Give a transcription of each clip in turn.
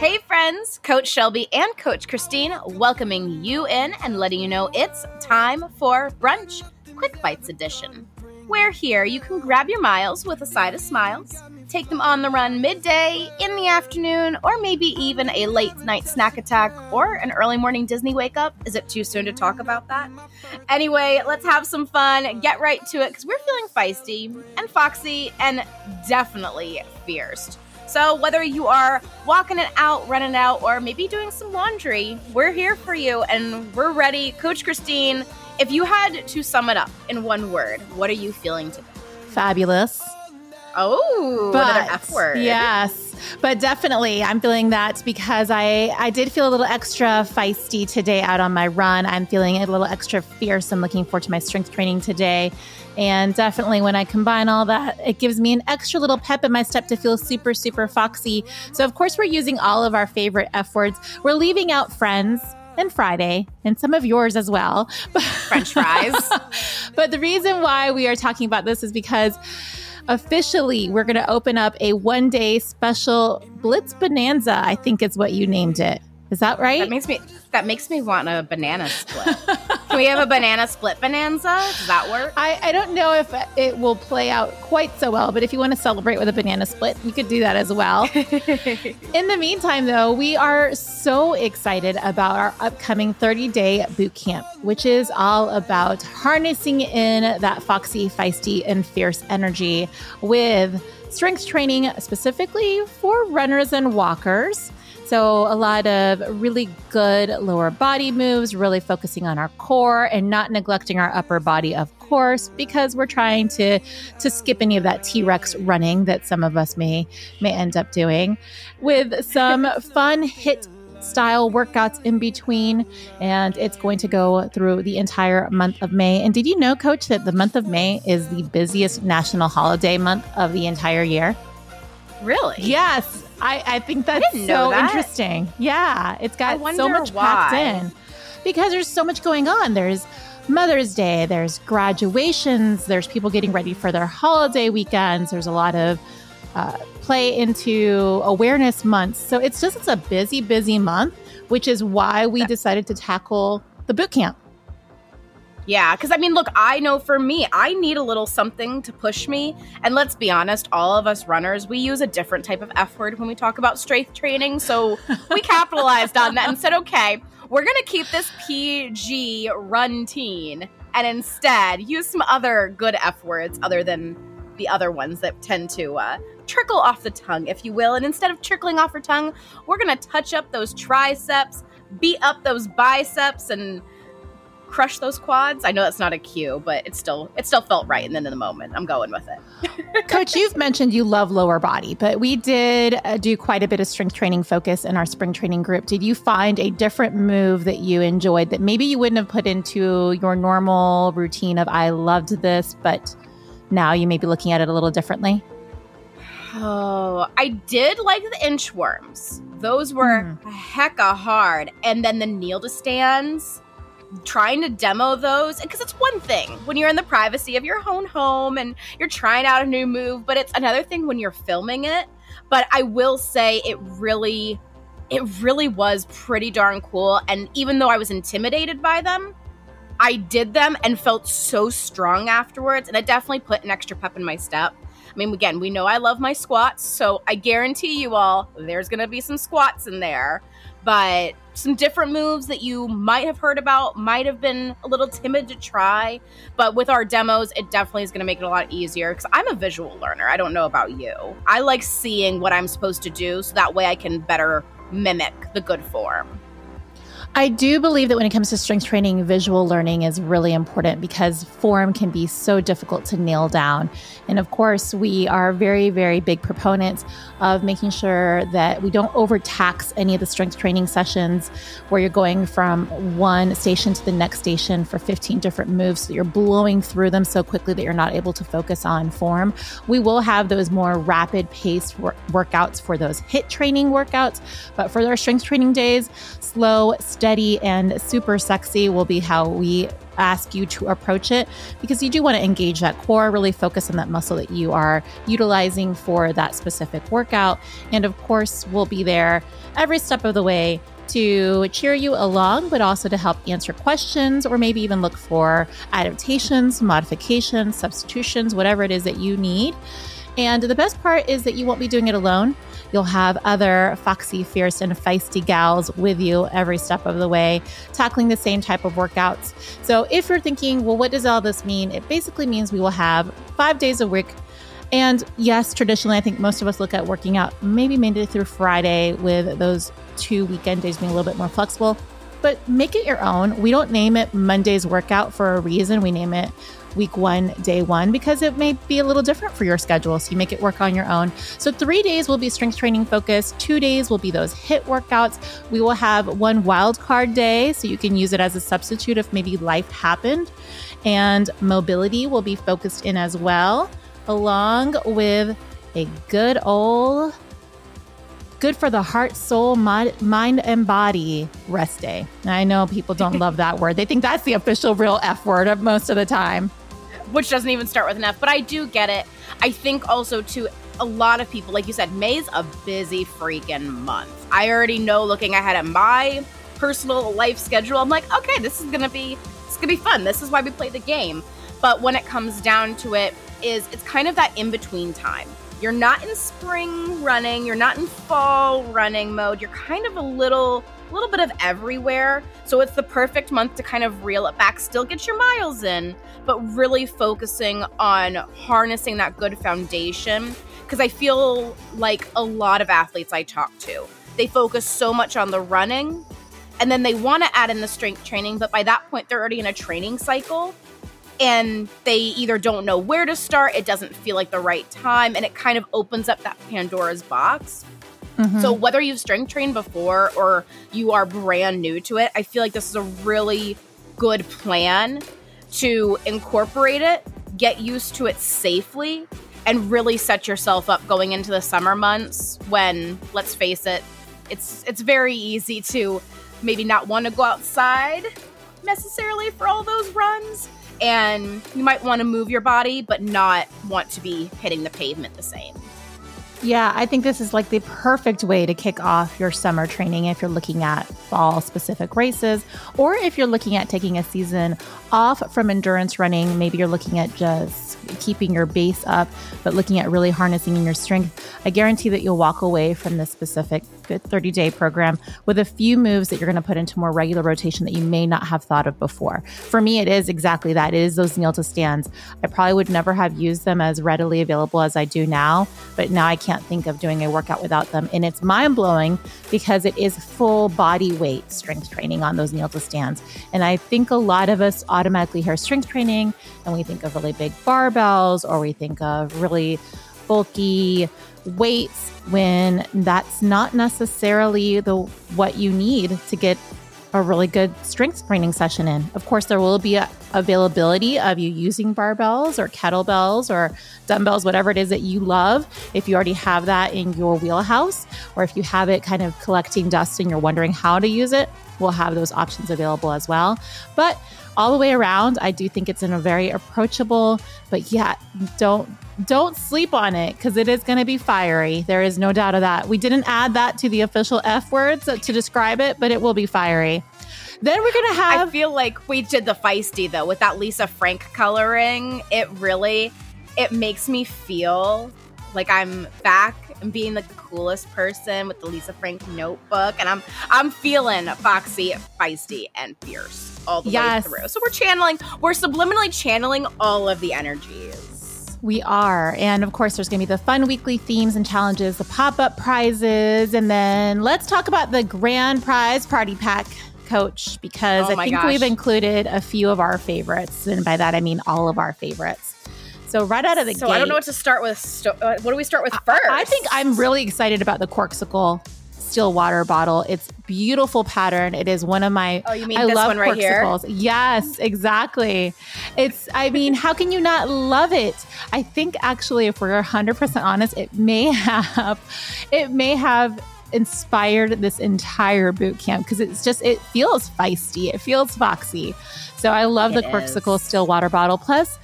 Hey, friends, Coach Shelby and Coach Christine welcoming you in and letting you know it's time for brunch, Quick Bites Edition. Where here you can grab your miles with a side of smiles, take them on the run midday, in the afternoon, or maybe even a late night snack attack or an early morning Disney wake up. Is it too soon to talk about that? Anyway, let's have some fun, get right to it because we're feeling feisty and foxy and definitely fierce. So, whether you are walking it out, running out, or maybe doing some laundry, we're here for you and we're ready. Coach Christine, if you had to sum it up in one word, what are you feeling today? Fabulous. Oh, but, another F word. Yes. But definitely I'm feeling that because I I did feel a little extra feisty today out on my run. I'm feeling a little extra fierce. I'm looking forward to my strength training today. And definitely when I combine all that, it gives me an extra little pep in my step to feel super, super foxy. So of course we're using all of our favorite F words. We're leaving out friends and Friday and some of yours as well. French fries. but the reason why we are talking about this is because officially we're going to open up a one day special Blitz Bonanza, I think is what you named it. Is that right? That makes me that makes me want a banana split. Can we have a banana split bonanza? Does that work? I, I don't know if it will play out quite so well, but if you want to celebrate with a banana split, you could do that as well. in the meantime, though, we are so excited about our upcoming 30 day boot camp, which is all about harnessing in that foxy, feisty, and fierce energy with strength training specifically for runners and walkers. So, a lot of really good lower body moves, really focusing on our core and not neglecting our upper body, of course, because we're trying to to skip any of that T-Rex running that some of us may may end up doing with some fun HIIT style workouts in between. And it's going to go through the entire month of May. And did you know, coach, that the month of May is the busiest national holiday month of the entire year? Really? Yes. I, I think that's I so that. interesting. Yeah. It's got so much why. packed in because there's so much going on. There's Mother's Day, there's graduations, there's people getting ready for their holiday weekends, there's a lot of uh, play into awareness months. So it's just it's a busy, busy month, which is why we decided to tackle the boot camp. Yeah, because I mean, look, I know for me, I need a little something to push me. And let's be honest, all of us runners, we use a different type of F word when we talk about strength training. So we capitalized on that and said, okay, we're going to keep this PG run teen and instead use some other good F words other than the other ones that tend to uh, trickle off the tongue, if you will. And instead of trickling off her tongue, we're going to touch up those triceps, beat up those biceps, and crush those quads. I know that's not a cue, but it still it still felt right. And then in the moment, I'm going with it. Coach, you've mentioned you love lower body, but we did uh, do quite a bit of strength training focus in our spring training group. Did you find a different move that you enjoyed that maybe you wouldn't have put into your normal routine of I loved this, but now you may be looking at it a little differently? Oh, I did like the inchworms. Those were mm. hecka hard. And then the kneel to stands trying to demo those because it's one thing when you're in the privacy of your own home and you're trying out a new move but it's another thing when you're filming it. But i will say it really it really was pretty darn cool and even though i was intimidated by them i did them and felt so strong afterwards and it definitely put an extra pep in my step. I mean, again, we know I love my squats, so I guarantee you all there's to be some squats in there but some different moves that you might have heard about, might have been a little timid to try. But with our demos, it definitely is going to make it a lot easier because I'm a visual learner. I don't know about you. I like seeing what I'm supposed to do so that way I can better mimic the good form. I do believe that when it comes to strength training, visual learning is really important because form can be so difficult to nail down. And of course, we are very, very big proponents of making sure that we don't overtax any of the strength training sessions where you're going from one station to the next station for 15 different moves. So you're blowing through them so quickly that you're not able to focus on form. We will have those more rapid paced wor- workouts for those HIIT training workouts, but for our strength training days, slow, steady and super sexy will be how we ask you to approach it because you do want to engage that core, really focus on that muscle that you are utilizing for that specific workout. And of course, we'll be there every step of the way to cheer you along, but also to help answer questions or maybe even look for adaptations, modifications, substitutions, whatever it is that you need. And the best part is that you won't be doing it alone. You'll have other foxy, fierce, and feisty gals with you every step of the way, tackling the same type of workouts. So if you're thinking, well, what does all this mean? It basically means we will have five days a week. And yes, traditionally, I think most of us look at working out maybe Monday through Friday with those two weekend days being a little bit more flexible. But make it your own. We don't name it Monday's workout for a reason. We name it week one, day one, because it may be a little different for your schedule. So you make it work on your own. So three days will be strength training focused, two days will be those HIIT workouts. We will have one wild card day, so you can use it as a substitute if maybe life happened. And mobility will be focused in as well, along with a good old good for the heart, soul, mind, and body rest day. I know people don't love that word. They think that's the official real F word of most of the time which doesn't even start with an F, but I do get it. I think also to a lot of people, like you said, May's a busy freaking month. I already know looking ahead at my personal life schedule, I'm like, okay, this is gonna be it's gonna be fun. This is why we play the game. But when it comes down to it, is it's kind of that in between time. You're not in spring running, you're not in fall running mode. You're kind of a little a little bit of everywhere. So it's the perfect month to kind of reel it back, still get your miles in, but really focusing on harnessing that good foundation. Because I feel like a lot of athletes I talk to, they focus so much on the running and then they want to add in the strength training, but by that point, they're already in a training cycle and they either don't know where to start, it doesn't feel like the right time, and it kind of opens up that Pandora's box. Mm-hmm. So whether you've strength trained before or you are brand new to it, I feel like this is a really good plan to incorporate it, get used to it safely, and really set yourself up going into the summer months when, let's face it, it's it's very easy to maybe not want to go outside necessarily for all those runs and you might want to move your body but not want to be hitting the pavement the same. Yeah, I think this is like the perfect way to kick off your summer training if you're looking at fall specific races, or if you're looking at taking a season off from endurance running. Maybe you're looking at just keeping your base up, but looking at really harnessing your strength. I guarantee that you'll walk away from this specific 30 day program with a few moves that you're going to put into more regular rotation that you may not have thought of before. For me, it is exactly that. It is those kneel to stands. I probably would never have used them as readily available as I do now, but now I can't think of doing a workout without them. And it's mind blowing because it is full body weight strength training on those kneel to stands. And I think a lot of us automatically hear strength training and we think of really big barbells or we think of really bulky weights when that's not necessarily the what you need to get a really good strength training session in. Of course, there will be availability of you using barbells or kettlebells or dumbbells, whatever it is that you love. If you already have that in your wheelhouse, or if you have it kind of collecting dust and you're wondering how to use it, we'll have those options available as well. But all the way around, I do think it's in a very approachable, but yeah, don't don't sleep on it because it is going to be fiery. There is no doubt of that. We didn't add that to the official F words to describe it, but it will be fiery. Then we're gonna have. I feel like we did the feisty though with that Lisa Frank coloring. It really, it makes me feel like I'm back and being the coolest person with the Lisa Frank notebook, and I'm I'm feeling foxy, feisty, and fierce all the yes. way through. So we're channeling, we're subliminally channeling all of the energies. We are. And of course, there's going to be the fun weekly themes and challenges, the pop up prizes. And then let's talk about the grand prize party pack, coach, because oh I think gosh. we've included a few of our favorites. And by that, I mean all of our favorites. So right out of the so gate, So, I don't know what to start with. Uh, what do we start with first? I, I think I'm really excited about the Corkcicle still water bottle. It's beautiful pattern. It is one of my. Oh, you mean I this love one right here? Yes, exactly. It's. I mean, how can you not love it? I think actually, if we're 100 percent honest, it may have, it may have inspired this entire boot camp because it's just it feels feisty, it feels foxy. So I love it the Corkcicle still water bottle. Plus,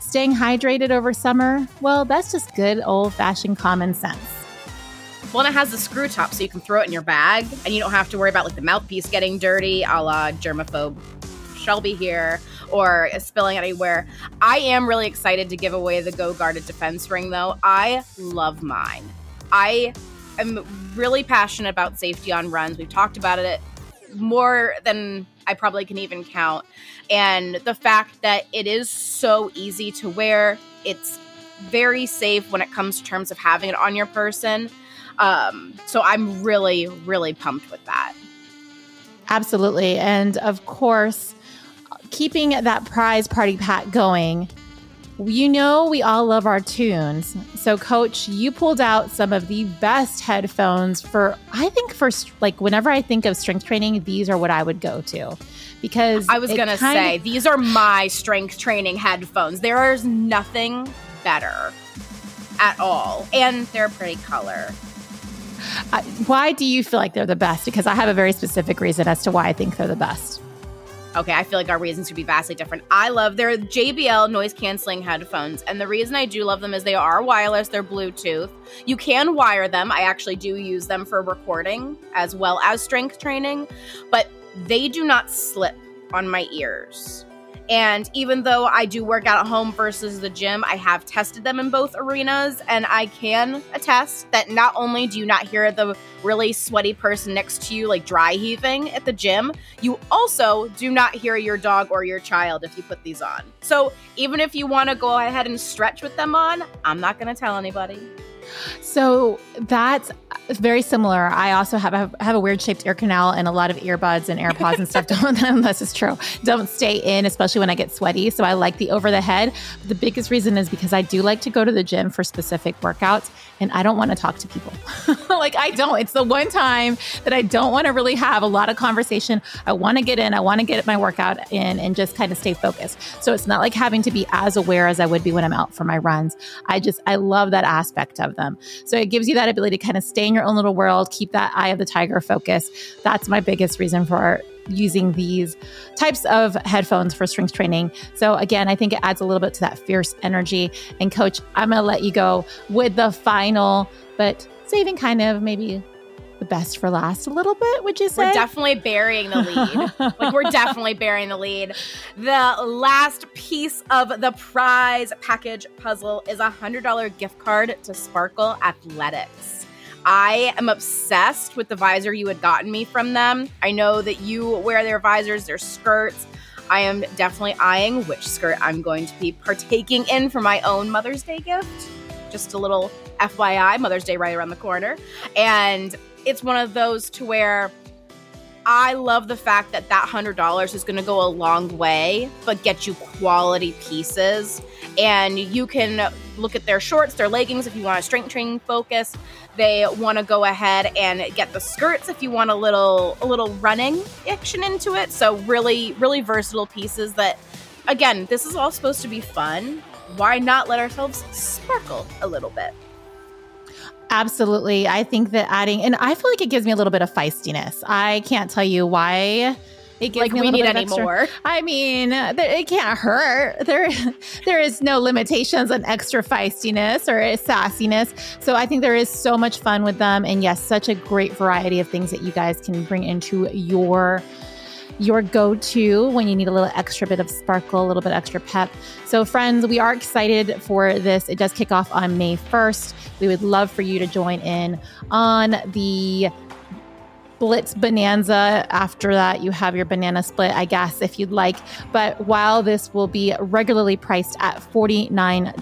staying hydrated over summer, well, that's just good old fashioned common sense. And it has the screw top so you can throw it in your bag and you don't have to worry about like the mouthpiece getting dirty, a la germaphobe Shelby here, or spilling anywhere. I am really excited to give away the GoGuarded Defense Ring though. I love mine. I am really passionate about safety on runs. We've talked about it more than I probably can even count. And the fact that it is so easy to wear, it's very safe when it comes to terms of having it on your person. Um, so I'm really, really pumped with that. Absolutely. And of course, keeping that prize party pack going, you know, we all love our tunes. So, coach, you pulled out some of the best headphones for, I think, for like whenever I think of strength training, these are what I would go to. Because I was going to say, these are my strength training headphones. There is nothing better at all. And they're a pretty color. Why do you feel like they're the best? Because I have a very specific reason as to why I think they're the best. Okay, I feel like our reasons could be vastly different. I love their JBL noise canceling headphones, and the reason I do love them is they are wireless, they're Bluetooth. You can wire them. I actually do use them for recording as well as strength training, but they do not slip on my ears. And even though I do work out at home versus the gym, I have tested them in both arenas. And I can attest that not only do you not hear the really sweaty person next to you like dry heaving at the gym, you also do not hear your dog or your child if you put these on. So even if you want to go ahead and stretch with them on, I'm not going to tell anybody. So that's very similar. I also have a, have a weird shaped ear canal and a lot of earbuds and AirPods and stuff don't, unless it's true, don't stay in, especially when I get sweaty. So I like the over the head. But the biggest reason is because I do like to go to the gym for specific workouts and I don't want to talk to people. like I don't. It's the one time that I don't want to really have a lot of conversation. I want to get in, I want to get my workout in and just kind of stay focused. So it's not like having to be as aware as I would be when I'm out for my runs. I just I love that aspect of them. So it gives you that ability to kind of stay in your own little world, keep that eye of the tiger focus. That's my biggest reason for using these types of headphones for strength training. So again, I think it adds a little bit to that fierce energy. And coach, I'm going to let you go with the final, but saving kind of maybe the best for last a little bit, would you say? We're definitely burying the lead. like we're definitely burying the lead. The last piece of the prize package puzzle is a hundred dollar gift card to Sparkle Athletics. I am obsessed with the visor you had gotten me from them. I know that you wear their visors, their skirts. I am definitely eyeing which skirt I'm going to be partaking in for my own Mother's Day gift. Just a little FYI, Mother's Day right around the corner. And it's one of those to where I love the fact that that $100 is going to go a long way, but get you quality pieces. And you can look at their shorts, their leggings if you want a strength training focus. They want to go ahead and get the skirts if you want a little a little running action into it. So really really versatile pieces that again, this is all supposed to be fun. Why not let ourselves sparkle a little bit? Absolutely. I think that adding, and I feel like it gives me a little bit of feistiness. I can't tell you why it gives like me we need any extra. more. I mean, it can't hurt. There, there is no limitations on extra feistiness or sassiness. So I think there is so much fun with them, and yes, such a great variety of things that you guys can bring into your your go to when you need a little extra bit of sparkle, a little bit extra pep. So, friends, we are excited for this. It does kick off on May 1st. We would love for you to join in on the Blitz Bonanza. After that, you have your banana split, I guess, if you'd like. But while this will be regularly priced at $49,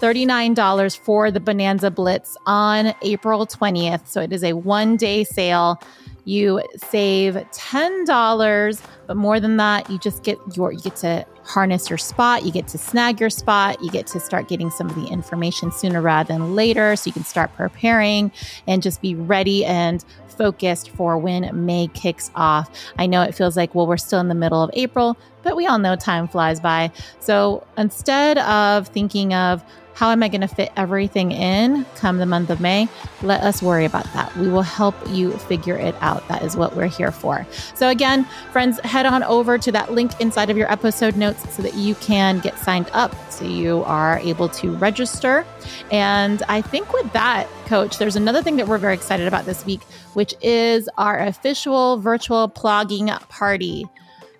$39 for the Bonanza Blitz on April 20th. So it is a one day sale you save $10 but more than that you just get your you get to harness your spot you get to snag your spot you get to start getting some of the information sooner rather than later so you can start preparing and just be ready and focused for when may kicks off. I know it feels like well we're still in the middle of april but we all know time flies by. So instead of thinking of how am I going to fit everything in come the month of May? Let us worry about that. We will help you figure it out. That is what we're here for. So, again, friends, head on over to that link inside of your episode notes so that you can get signed up so you are able to register. And I think with that, Coach, there's another thing that we're very excited about this week, which is our official virtual plogging party.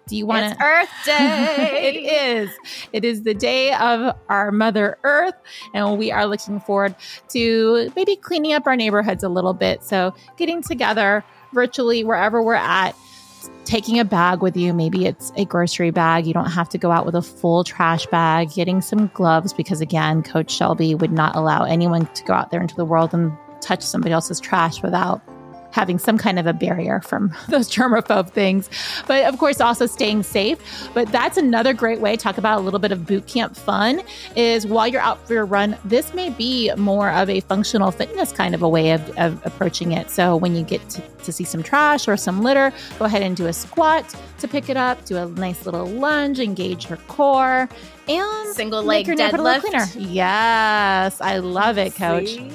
Do you want to? Earth Day. it is. It is the day of our Mother Earth, and we are looking forward to maybe cleaning up our neighborhoods a little bit. So, getting together virtually wherever we're at, taking a bag with you. Maybe it's a grocery bag. You don't have to go out with a full trash bag. Getting some gloves because, again, Coach Shelby would not allow anyone to go out there into the world and touch somebody else's trash without having some kind of a barrier from those germaphobe things. But of course, also staying safe. But that's another great way. to Talk about a little bit of boot camp fun is while you're out for your run, this may be more of a functional fitness kind of a way of, of approaching it. So when you get to, to see some trash or some litter, go ahead and do a squat to pick it up, do a nice little lunge, engage your core, and single leg deadlift. Yes, I love it, coach. See?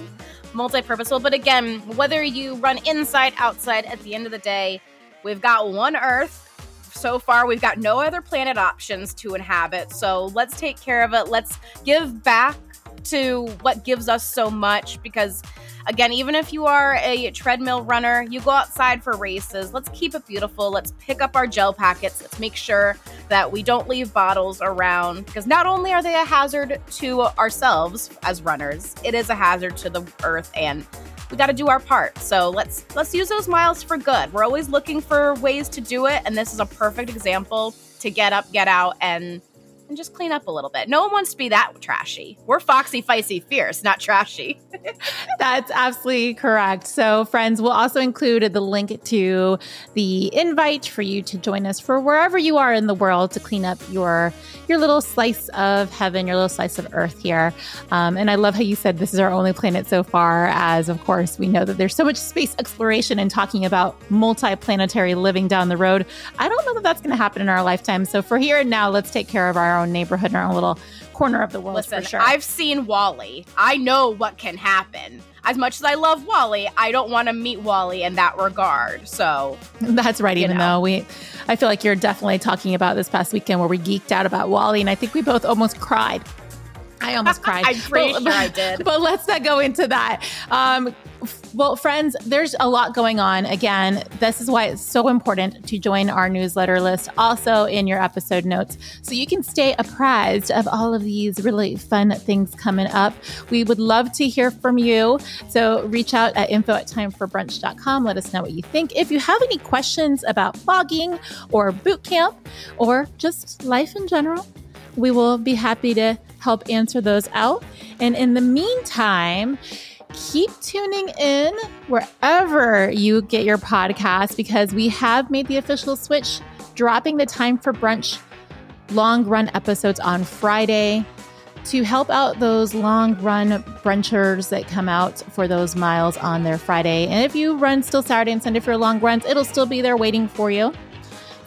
Multi-purposeful. But again, whether you run inside, outside, at the end of the day, we've got one Earth. So far, we've got no other planet options to inhabit. So let's take care of it. Let's give back to what gives us so much because Again, even if you are a treadmill runner, you go outside for races. Let's keep it beautiful. Let's pick up our gel packets. Let's make sure that we don't leave bottles around because not only are they a hazard to ourselves as runners, it is a hazard to the earth and we got to do our part. So let's let's use those miles for good. We're always looking for ways to do it and this is a perfect example to get up, get out and and just clean up a little bit. No one wants to be that trashy. We're foxy, feisty, fierce, not trashy. That's absolutely correct. So, friends, we'll also include the link to the invite for you to join us for wherever you are in the world to clean up your your little slice of heaven, your little slice of earth here. Um, and I love how you said this is our only planet so far, as of course we know that there's so much space exploration and talking about multi-planetary living down the road. I don't know that that's going to happen in our lifetime. So for here and now, let's take care of our own neighborhood and our own little corner of the world Listen, for sure. I've seen WALL-E. I know what can happen. As much as I love WALL-E, I don't want to meet WALL-E in that regard. So that's right. Even know. though we, I feel like you're definitely talking about this past weekend where we geeked out about WALL-E, and I think we both almost cried. I almost cried. I'm pretty but, sure I did. But let's not go into that. Um, well, friends, there's a lot going on. Again, this is why it's so important to join our newsletter list, also in your episode notes, so you can stay apprised of all of these really fun things coming up. We would love to hear from you. So reach out at info at timeforbrunch.com. Let us know what you think. If you have any questions about plogging or boot camp or just life in general, we will be happy to help answer those out. And in the meantime, keep tuning in wherever you get your podcast because we have made the official switch, dropping the time for brunch long run episodes on Friday to help out those long run brunchers that come out for those miles on their Friday. And if you run still Saturday and Sunday for long runs, it'll still be there waiting for you.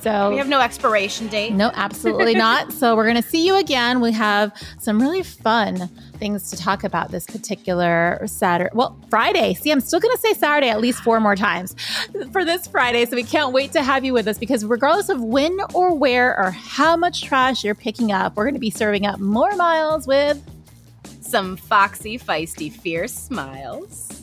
So we have no expiration date. No, absolutely not. So we're going to see you again. We have some really fun things to talk about this particular Saturday. Well, Friday. See, I'm still going to say Saturday at least four more times for this Friday. So we can't wait to have you with us because regardless of when or where or how much trash you're picking up, we're going to be serving up more miles with some foxy, feisty, fierce smiles.